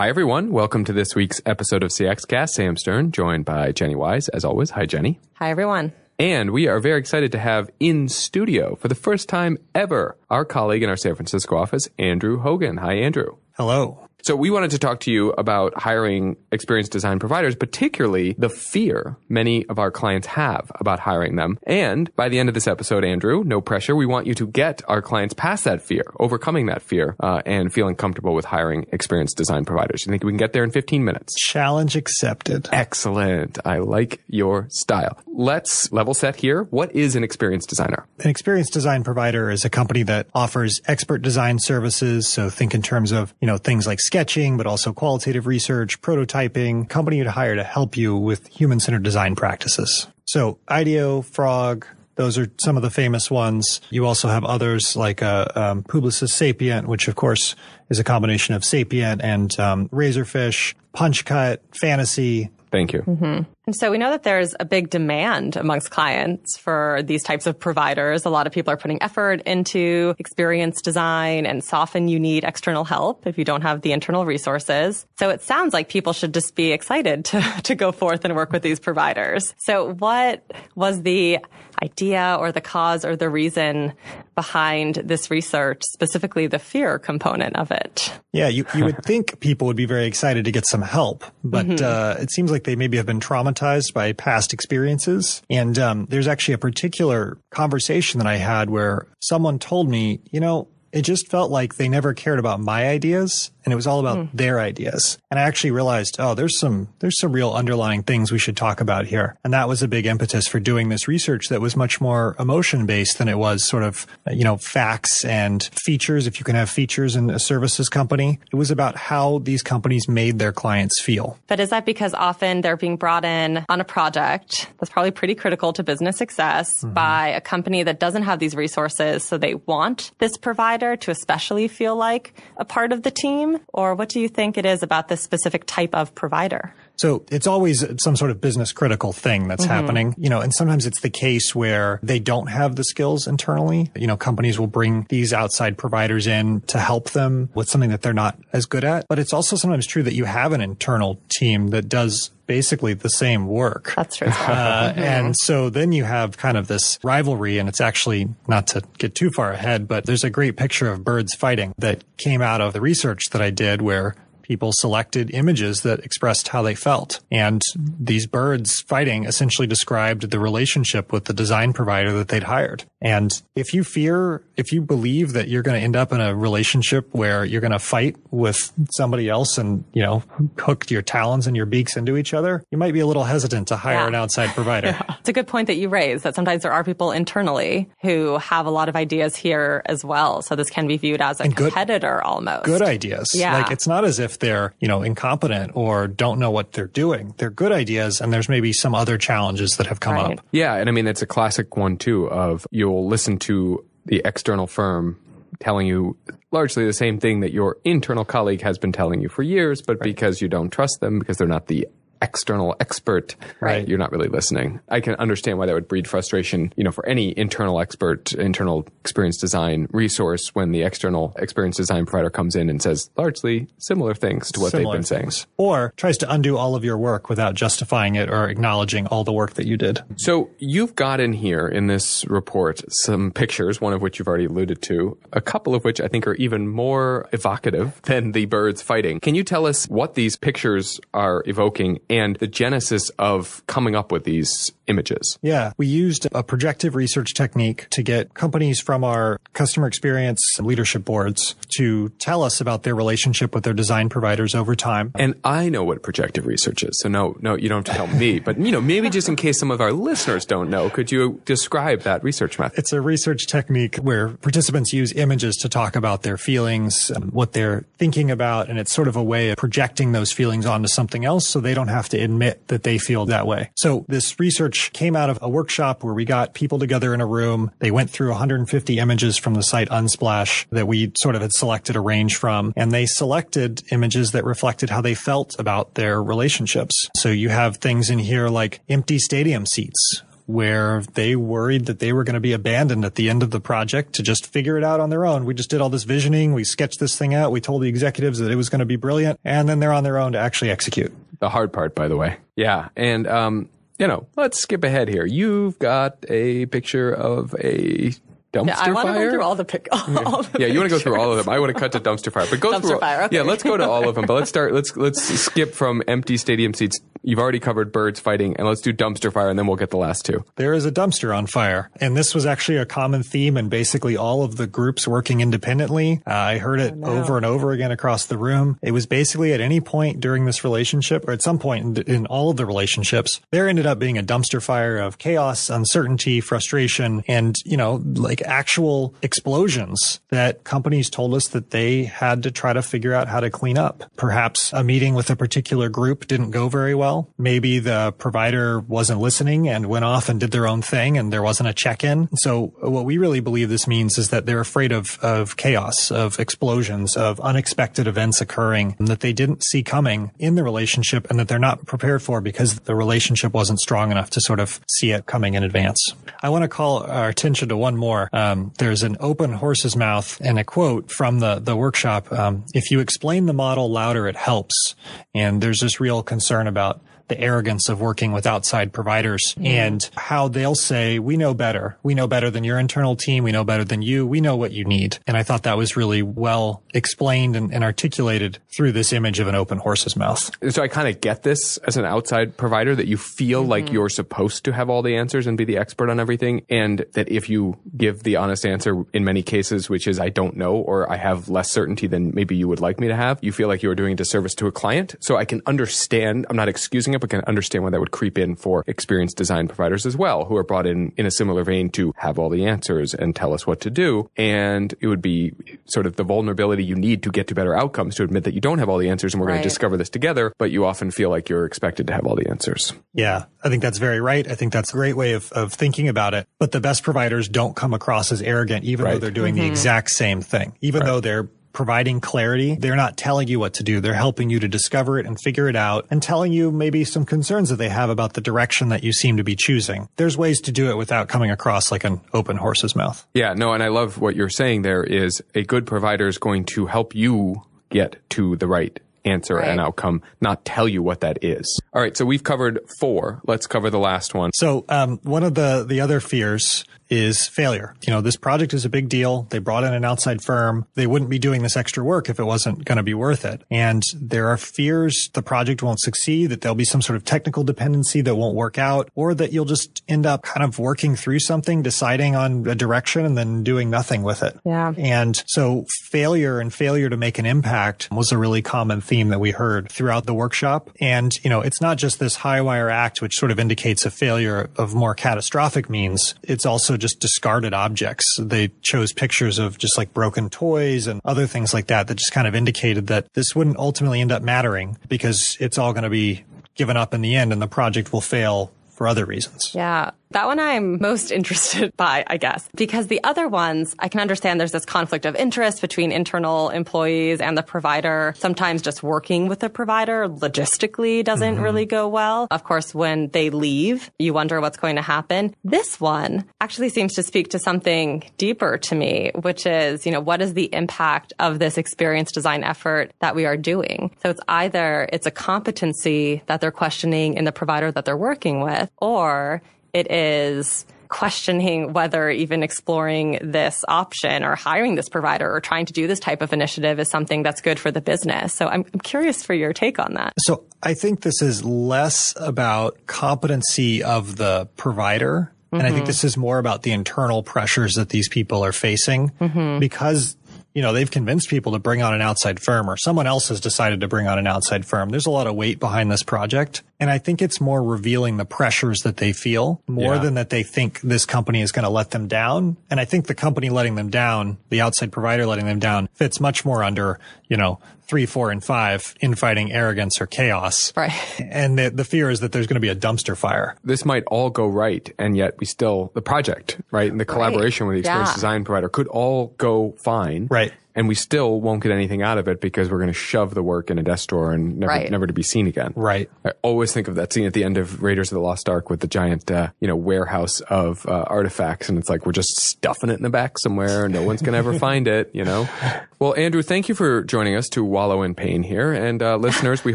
Hi, everyone. Welcome to this week's episode of CXCast. Sam Stern, joined by Jenny Wise, as always. Hi, Jenny. Hi, everyone. And we are very excited to have in studio for the first time ever our colleague in our San Francisco office, Andrew Hogan. Hi, Andrew. Hello. So we wanted to talk to you about hiring experience design providers, particularly the fear many of our clients have about hiring them. And by the end of this episode, Andrew, no pressure, we want you to get our clients past that fear, overcoming that fear, uh, and feeling comfortable with hiring experience design providers. You think we can get there in 15 minutes? Challenge accepted. Excellent. I like your style. Let's level set here. What is an experienced designer? An experience design provider is a company that offers expert design services. So think in terms of, you know, things like sketching, but also qualitative research, prototyping, company you'd hire to help you with human centered design practices. So IDEO, Frog, those are some of the famous ones. You also have others like uh, um, Publicis Sapient, which of course is a combination of Sapient and um, Razorfish, Punchcut, Fantasy, Thank you. Mm-hmm. And so we know that there's a big demand amongst clients for these types of providers. A lot of people are putting effort into experience design and often you need external help if you don't have the internal resources. So it sounds like people should just be excited to, to go forth and work with these providers. So what was the idea or the cause or the reason behind this research, specifically the fear component of it? Yeah, you, you would think people would be very excited to get some help, but mm-hmm. uh, it seems like they maybe have been traumatized by past experiences. And um, there's actually a particular conversation that I had where someone told me, you know, it just felt like they never cared about my ideas and it was all about mm. their ideas. And I actually realized, oh, there's some, there's some real underlying things we should talk about here. And that was a big impetus for doing this research that was much more emotion based than it was sort of, you know, facts and features. If you can have features in a services company, it was about how these companies made their clients feel. But is that because often they're being brought in on a project that's probably pretty critical to business success mm-hmm. by a company that doesn't have these resources? So they want this provider to especially feel like a part of the team or what do you think it is about this specific type of provider? So it's always some sort of business critical thing that's mm-hmm. happening, you know, and sometimes it's the case where they don't have the skills internally. You know, companies will bring these outside providers in to help them with something that they're not as good at. But it's also sometimes true that you have an internal team that does basically the same work. That's true. Uh, and so then you have kind of this rivalry and it's actually not to get too far ahead, but there's a great picture of birds fighting that came out of the research that I did where people selected images that expressed how they felt. And these birds fighting essentially described the relationship with the design provider that they'd hired. And if you fear, if you believe that you're going to end up in a relationship where you're going to fight with somebody else and, you know, hook your talons and your beaks into each other, you might be a little hesitant to hire yeah. an outside provider. Yeah. It's a good point that you raise that sometimes there are people internally who have a lot of ideas here as well. So this can be viewed as a and competitor good, almost. Good ideas. Yeah. Like it's not as if they're, you know, incompetent or don't know what they're doing. They're good ideas and there's maybe some other challenges that have come right. up. Yeah. And I mean, it's a classic one too of you'll listen to the external firm telling you largely the same thing that your internal colleague has been telling you for years, but right. because you don't trust them, because they're not the external expert, right. you're not really listening. I can understand why that would breed frustration, you know, for any internal expert, internal experience design resource when the external experience design provider comes in and says largely similar things to what similar they've been things. saying. Or tries to undo all of your work without justifying it or acknowledging all the work that you did. So you've got in here in this report some pictures, one of which you've already alluded to, a couple of which I think are even more evocative than the birds fighting. Can you tell us what these pictures are evoking and the genesis of coming up with these images. Yeah, we used a projective research technique to get companies from our customer experience leadership boards to tell us about their relationship with their design providers over time. And I know what projective research is. So no, no, you don't have to tell me, but you know, maybe just in case some of our listeners don't know, could you describe that research method? It's a research technique where participants use images to talk about their feelings, what they're thinking about, and it's sort of a way of projecting those feelings onto something else so they don't have to admit that they feel that way. So this research came out of a workshop where we got people together in a room. They went through 150 images from the site Unsplash that we sort of had selected a range from, and they selected images that reflected how they felt about their relationships. So you have things in here like empty stadium seats where they worried that they were going to be abandoned at the end of the project to just figure it out on their own. We just did all this visioning. We sketched this thing out. We told the executives that it was going to be brilliant. And then they're on their own to actually execute. The hard part, by the way. Yeah. And, um, you know, let's skip ahead here. You've got a picture of a dumpster fire. Yeah, I want to go through all the pic. All the yeah, you want to go through all of them. I want to cut to dumpster fire, but go Dumpster through. fire, okay. Yeah, let's go to all of them. But let's start. Let's let's skip from empty stadium seats. You've already covered birds fighting, and let's do dumpster fire, and then we'll get the last two. There is a dumpster on fire. And this was actually a common theme in basically all of the groups working independently. Uh, I heard it over and over again across the room. It was basically at any point during this relationship or at some point in, in all of the relationships, there ended up being a dumpster fire of chaos, uncertainty, frustration, and, you know, like actual explosions that companies told us that they had to try to figure out how to clean up. Perhaps a meeting with a particular group didn't go very well. Maybe the provider wasn't listening and went off and did their own thing and there wasn't a check-in. So what we really believe this means is that they're afraid of, of chaos, of explosions, of unexpected events occurring that they didn't see coming in the relationship and that they're not prepared for because the relationship wasn't strong enough to sort of see it coming in advance. I want to call our attention to one more. Um, there's an open horse's mouth and a quote from the, the workshop. Um, if you explain the model louder, it helps. And there's this real concern about the arrogance of working with outside providers mm-hmm. and how they'll say, we know better. We know better than your internal team. We know better than you. We know what you need. And I thought that was really well explained and, and articulated through this image of an open horse's mouth. So I kind of get this as an outside provider that you feel like mm-hmm. you're supposed to have all the answers and be the expert on everything. And that if you give the honest answer in many cases, which is I don't know, or I have less certainty than maybe you would like me to have, you feel like you're doing a disservice to a client. So I can understand, I'm not excusing it, but can understand why that would creep in for experience design providers as well, who are brought in in a similar vein to have all the answers and tell us what to do. And it would be sort of the vulnerability you need to get to better outcomes to admit that you don't have all the answers and we're going to discover this together, but you often feel like you're expected to have all the answers. Yeah, I think that's very right. I think that's a great way of, of thinking about it. But the best providers don't come across as arrogant, even though they're doing the mm-hmm. exact same thing. Even though they're providing clarity, they're not telling you what to do. They're helping you to discover it and figure it out and telling you maybe some concerns that they have about the direction that you seem to be choosing. There's ways to do it without coming across like an open horse's mouth. Yeah, no, and I love what you're saying there is a good provider is going to help you get to the right answer Right. and outcome, not tell you what that is. All right, so we've covered four. Let's cover the last one. So um, one of the the other fears is failure. You know, this project is a big deal. They brought in an outside firm. They wouldn't be doing this extra work if it wasn't going to be worth it. And there are fears the project won't succeed, that there'll be some sort of technical dependency that won't work out, or that you'll just end up kind of working through something, deciding on a direction and then doing nothing with it. Yeah. And so failure and failure to make an impact was a really common theme that we heard throughout the workshop. And, you know, it's not just this high wire act, which sort of indicates a failure of more catastrophic means. It's also just discarded objects. They chose pictures of just like broken toys and other things like that that just kind of indicated that this wouldn't ultimately end up mattering because it's all going to be given up in the end and the project will fail for other reasons. Yeah. That one I'm most interested by, I guess, because the other ones, I can understand there's this conflict of interest between internal employees and the provider. Sometimes just working with the provider logistically doesn't mm-hmm. really go well. Of course, when they leave, you wonder what's going to happen. This one actually seems to speak to something deeper to me, which is, you know, what is the impact of this experience design effort that we are doing? So it's either it's a competency that they're questioning in the provider that they're working with, or it is questioning whether even exploring this option or hiring this provider or trying to do this type of initiative is something that's good for the business. So I'm, I'm curious for your take on that. So I think this is less about competency of the provider. And I think mm-hmm. this is more about the internal pressures that these people are facing mm-hmm. because, you know, they've convinced people to bring on an outside firm or someone else has decided to bring on an outside firm. There's a lot of weight behind this project. And I think it's more revealing the pressures that they feel more Yeah. than that they think this company is going to let them down. And I think the company letting them down, the outside provider letting them down fits much more under, you know, three, four, and five infighting, arrogance, or chaos. Right. And the, the fear is that there's going to be a dumpster fire. This might all go right, and yet we still, the project, right, and the collaboration with the experience Yeah. design provider could all go fine. Right. And we still won't get anything out of it because we're going to shove the work in a desk drawer and never, Right. never to be seen again. Right. I always think of that scene at the end of Raiders of the Lost Ark with the giant, uh, you know, warehouse of uh, artifacts, and it's like we're just stuffing it in the back somewhere, and no one's gonna ever find it, you know. Well, Andrew, thank you for joining us to wallow in pain here, and uh, listeners, we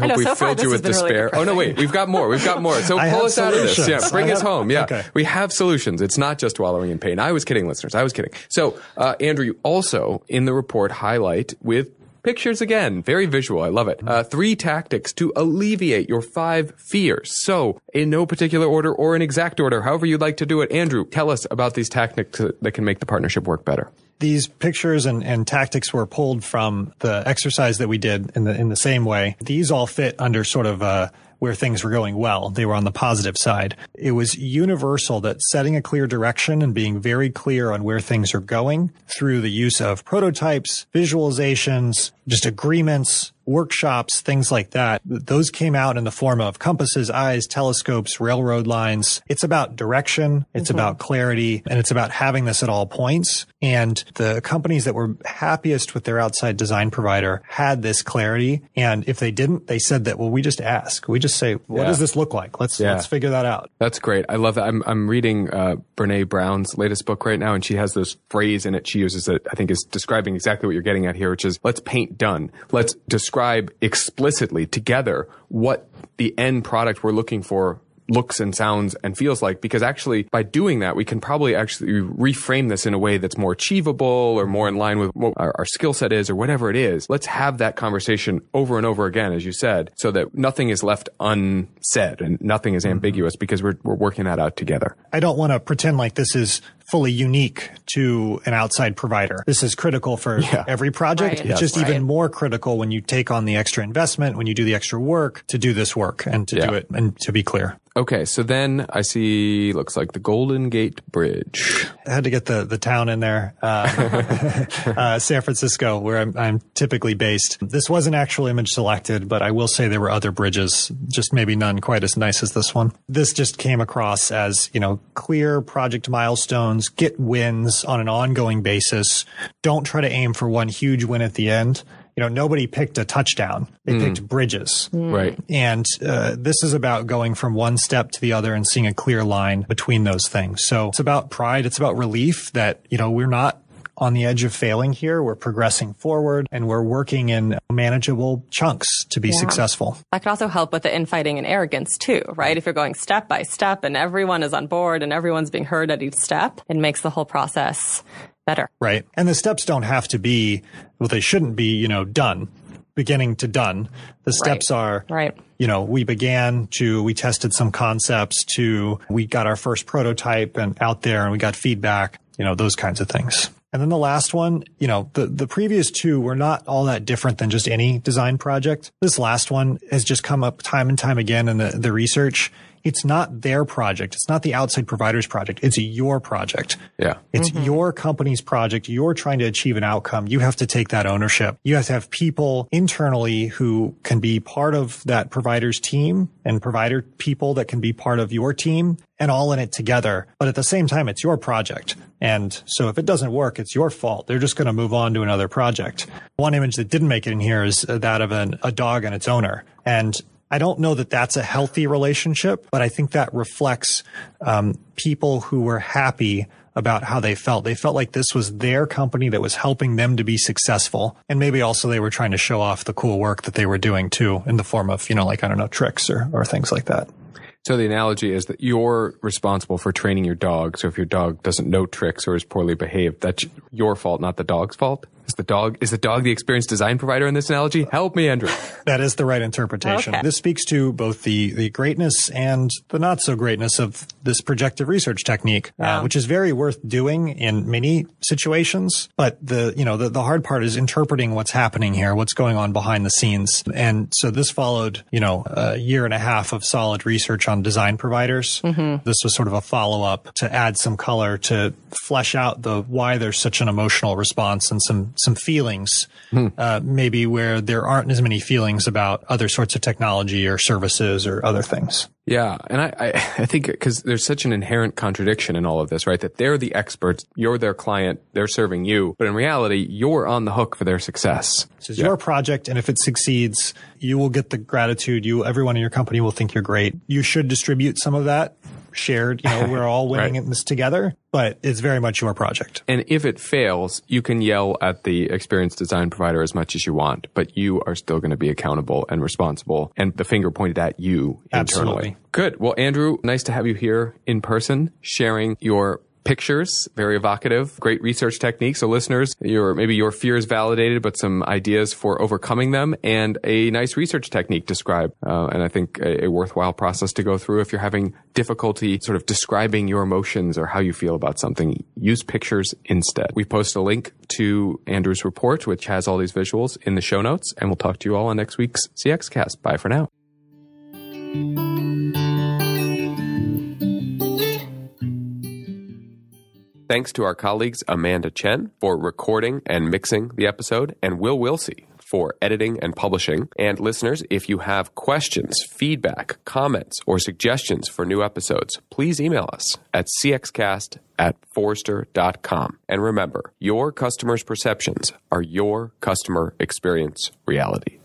hope know, we so filled this you with been really despair. oh no, wait, we've got more. We've got more. So I pull have us out of this. Yeah, bring I us home. Yeah, okay. we have solutions. It's not just wallowing in pain. I was kidding, listeners. I was kidding. So, uh, Andrew, you also in the report highlight with pictures again, very visual. I love it. Uh, three tactics to alleviate your five fears. So, in no particular order or in exact order, however you'd like to do it, Andrew, tell us about these tactics that can make the partnership work better. These pictures and, and tactics were pulled from the exercise that we did in the in the same way. These all fit under sort of uh, where things were going well. They were on the positive side. It was universal that setting a clear direction and being very clear on where things are going through the use of prototypes, visualizations, just agreements, workshops, things like that. Those came out in the form of compasses, eyes, telescopes, railroad lines. It's about direction. It's about clarity and it's about having this at all points. And the companies that were happiest with their outside design provider had this clarity. And if they didn't, they said that, well, we just ask. We just say, what Yeah. does this look like? Let's, Yeah. let's figure that out. That's great. I love that. I'm, I'm reading uh, Brene Brown's latest book right now, and she has this phrase in it she uses that I think is describing exactly what you're getting at here, which is let's paint done. Let's describe explicitly together what the end product we're looking for looks and sounds and feels like because actually by doing that we can probably actually reframe this in a way that's more achievable or more in line with what our, our skill set is or whatever it is. Let's have that conversation over and over again as you said so that nothing is left unsaid and nothing is mm-hmm. ambiguous because we're, we're working that out together. I don't want to pretend like this is fully unique to an outside provider. This is critical for Yeah. every project. Right. It's Yes. just Right. even more critical when you take on the extra investment, when you do the extra work to do this work and to Yeah. do it and to be clear. okay so then i see looks like the golden gate bridge I had to get the, the town in there. Uh, uh, San Francisco, where I'm, I'm typically based. This was an actual image selected, but I will say there were other bridges, just maybe none quite as nice as this one. This just came across as, you know, clear project milestones, get wins on an ongoing basis. Don't try to aim for one huge win at the end. You know, nobody picked a touchdown. They picked bridges. right And uh, this is about going from one step to the other and seeing a clear line between those things. So it's about pride. It's about relief that, you know, we're not on the edge of failing here. We're progressing forward and we're working in manageable chunks to be successful. That could also help with the infighting and arrogance too, right? If you're going step by step and everyone is on board and everyone's being heard at each step, it makes the whole process better. Right. And the steps don't have to be, well, they shouldn't be, you know, done, beginning to done. The steps are, Right. you know, we began to, we tested some concepts to, we got our first prototype and out there and we got feedback, you know, those kinds of things. And then the last one, you know, the, the previous two were not all that different than just any design project. This last one has just come up time and time again in the, the research. It's not their project. It's not the outside provider's project. It's your project. yeah It's mm-hmm. your company's project. You're trying to achieve an outcome. You have to take that ownership. You have to have people internally who can be part of that provider's team and provider people that can be part of your team and all in it together. But at the same time, it's your project. And so if it doesn't work, it's your fault. They're just going to move on to another project. One image that didn't make it in here is that of an, a dog and its owner. And I don't know that that's a healthy relationship, but I think that reflects um, people who were happy about how they felt. They felt like this was their company that was helping them to be successful. And maybe also they were trying to show off the cool work that they were doing too in the form of, you know, like, I don't know, tricks or, or things like that. So the analogy is that you're responsible for training your dog. So if your dog doesn't know tricks or is poorly behaved, that's your fault, not the dog's fault. Is the dog is the dog the experience design provider in this analogy? Help me, Andrew. That is the right interpretation. Okay. This speaks to both the, the greatness and the not so greatness of this projective research technique, uh, which is very worth doing in many situations. But the, you know, the, the hard part is interpreting what's happening here, what's going on behind the scenes. And so this followed, you know, a year and a half of solid research on design providers. This was sort of a follow up to add some color to flesh out the why there's such an emotional response and some some feelings, uh, maybe where there aren't as many feelings about other sorts of technology or services or other things. Yeah. And I, I, I think because there's such an inherent contradiction in all of this, right? That they're the experts, you're their client, they're serving you. But in reality, you're on the hook for their success. This is your project. And if it succeeds, you will get the gratitude. You, everyone in your company will think you're great. You should distribute some of that shared. You know, we're all winning Right. in this together, but it's very much your project. And if it fails, you can yell at the experience design provider as much as you want, but you are still going to be accountable and responsible and the finger pointed at you internally. Absolutely. Good. Well, Andrew, nice to have you here in person sharing your pictures, very evocative, great research technique. So listeners, your, maybe your fears validated, but some ideas for overcoming them and a nice research technique described. Uh, and I think a, a worthwhile process to go through if you're having difficulty sort of describing your emotions or how you feel about something. Use pictures instead. We post a link to Andrew's report, which has all these visuals in the show notes, and we'll talk to you all on next week's CX cast. Bye for now. Thanks to our colleagues Amanda Chen for recording and mixing the episode, and Will Wilsey for editing and publishing. And listeners, if you have questions, feedback, comments, or suggestions for new episodes, please email us at cxcast at forrester.com. And remember, your customers' perceptions are your customer experience reality.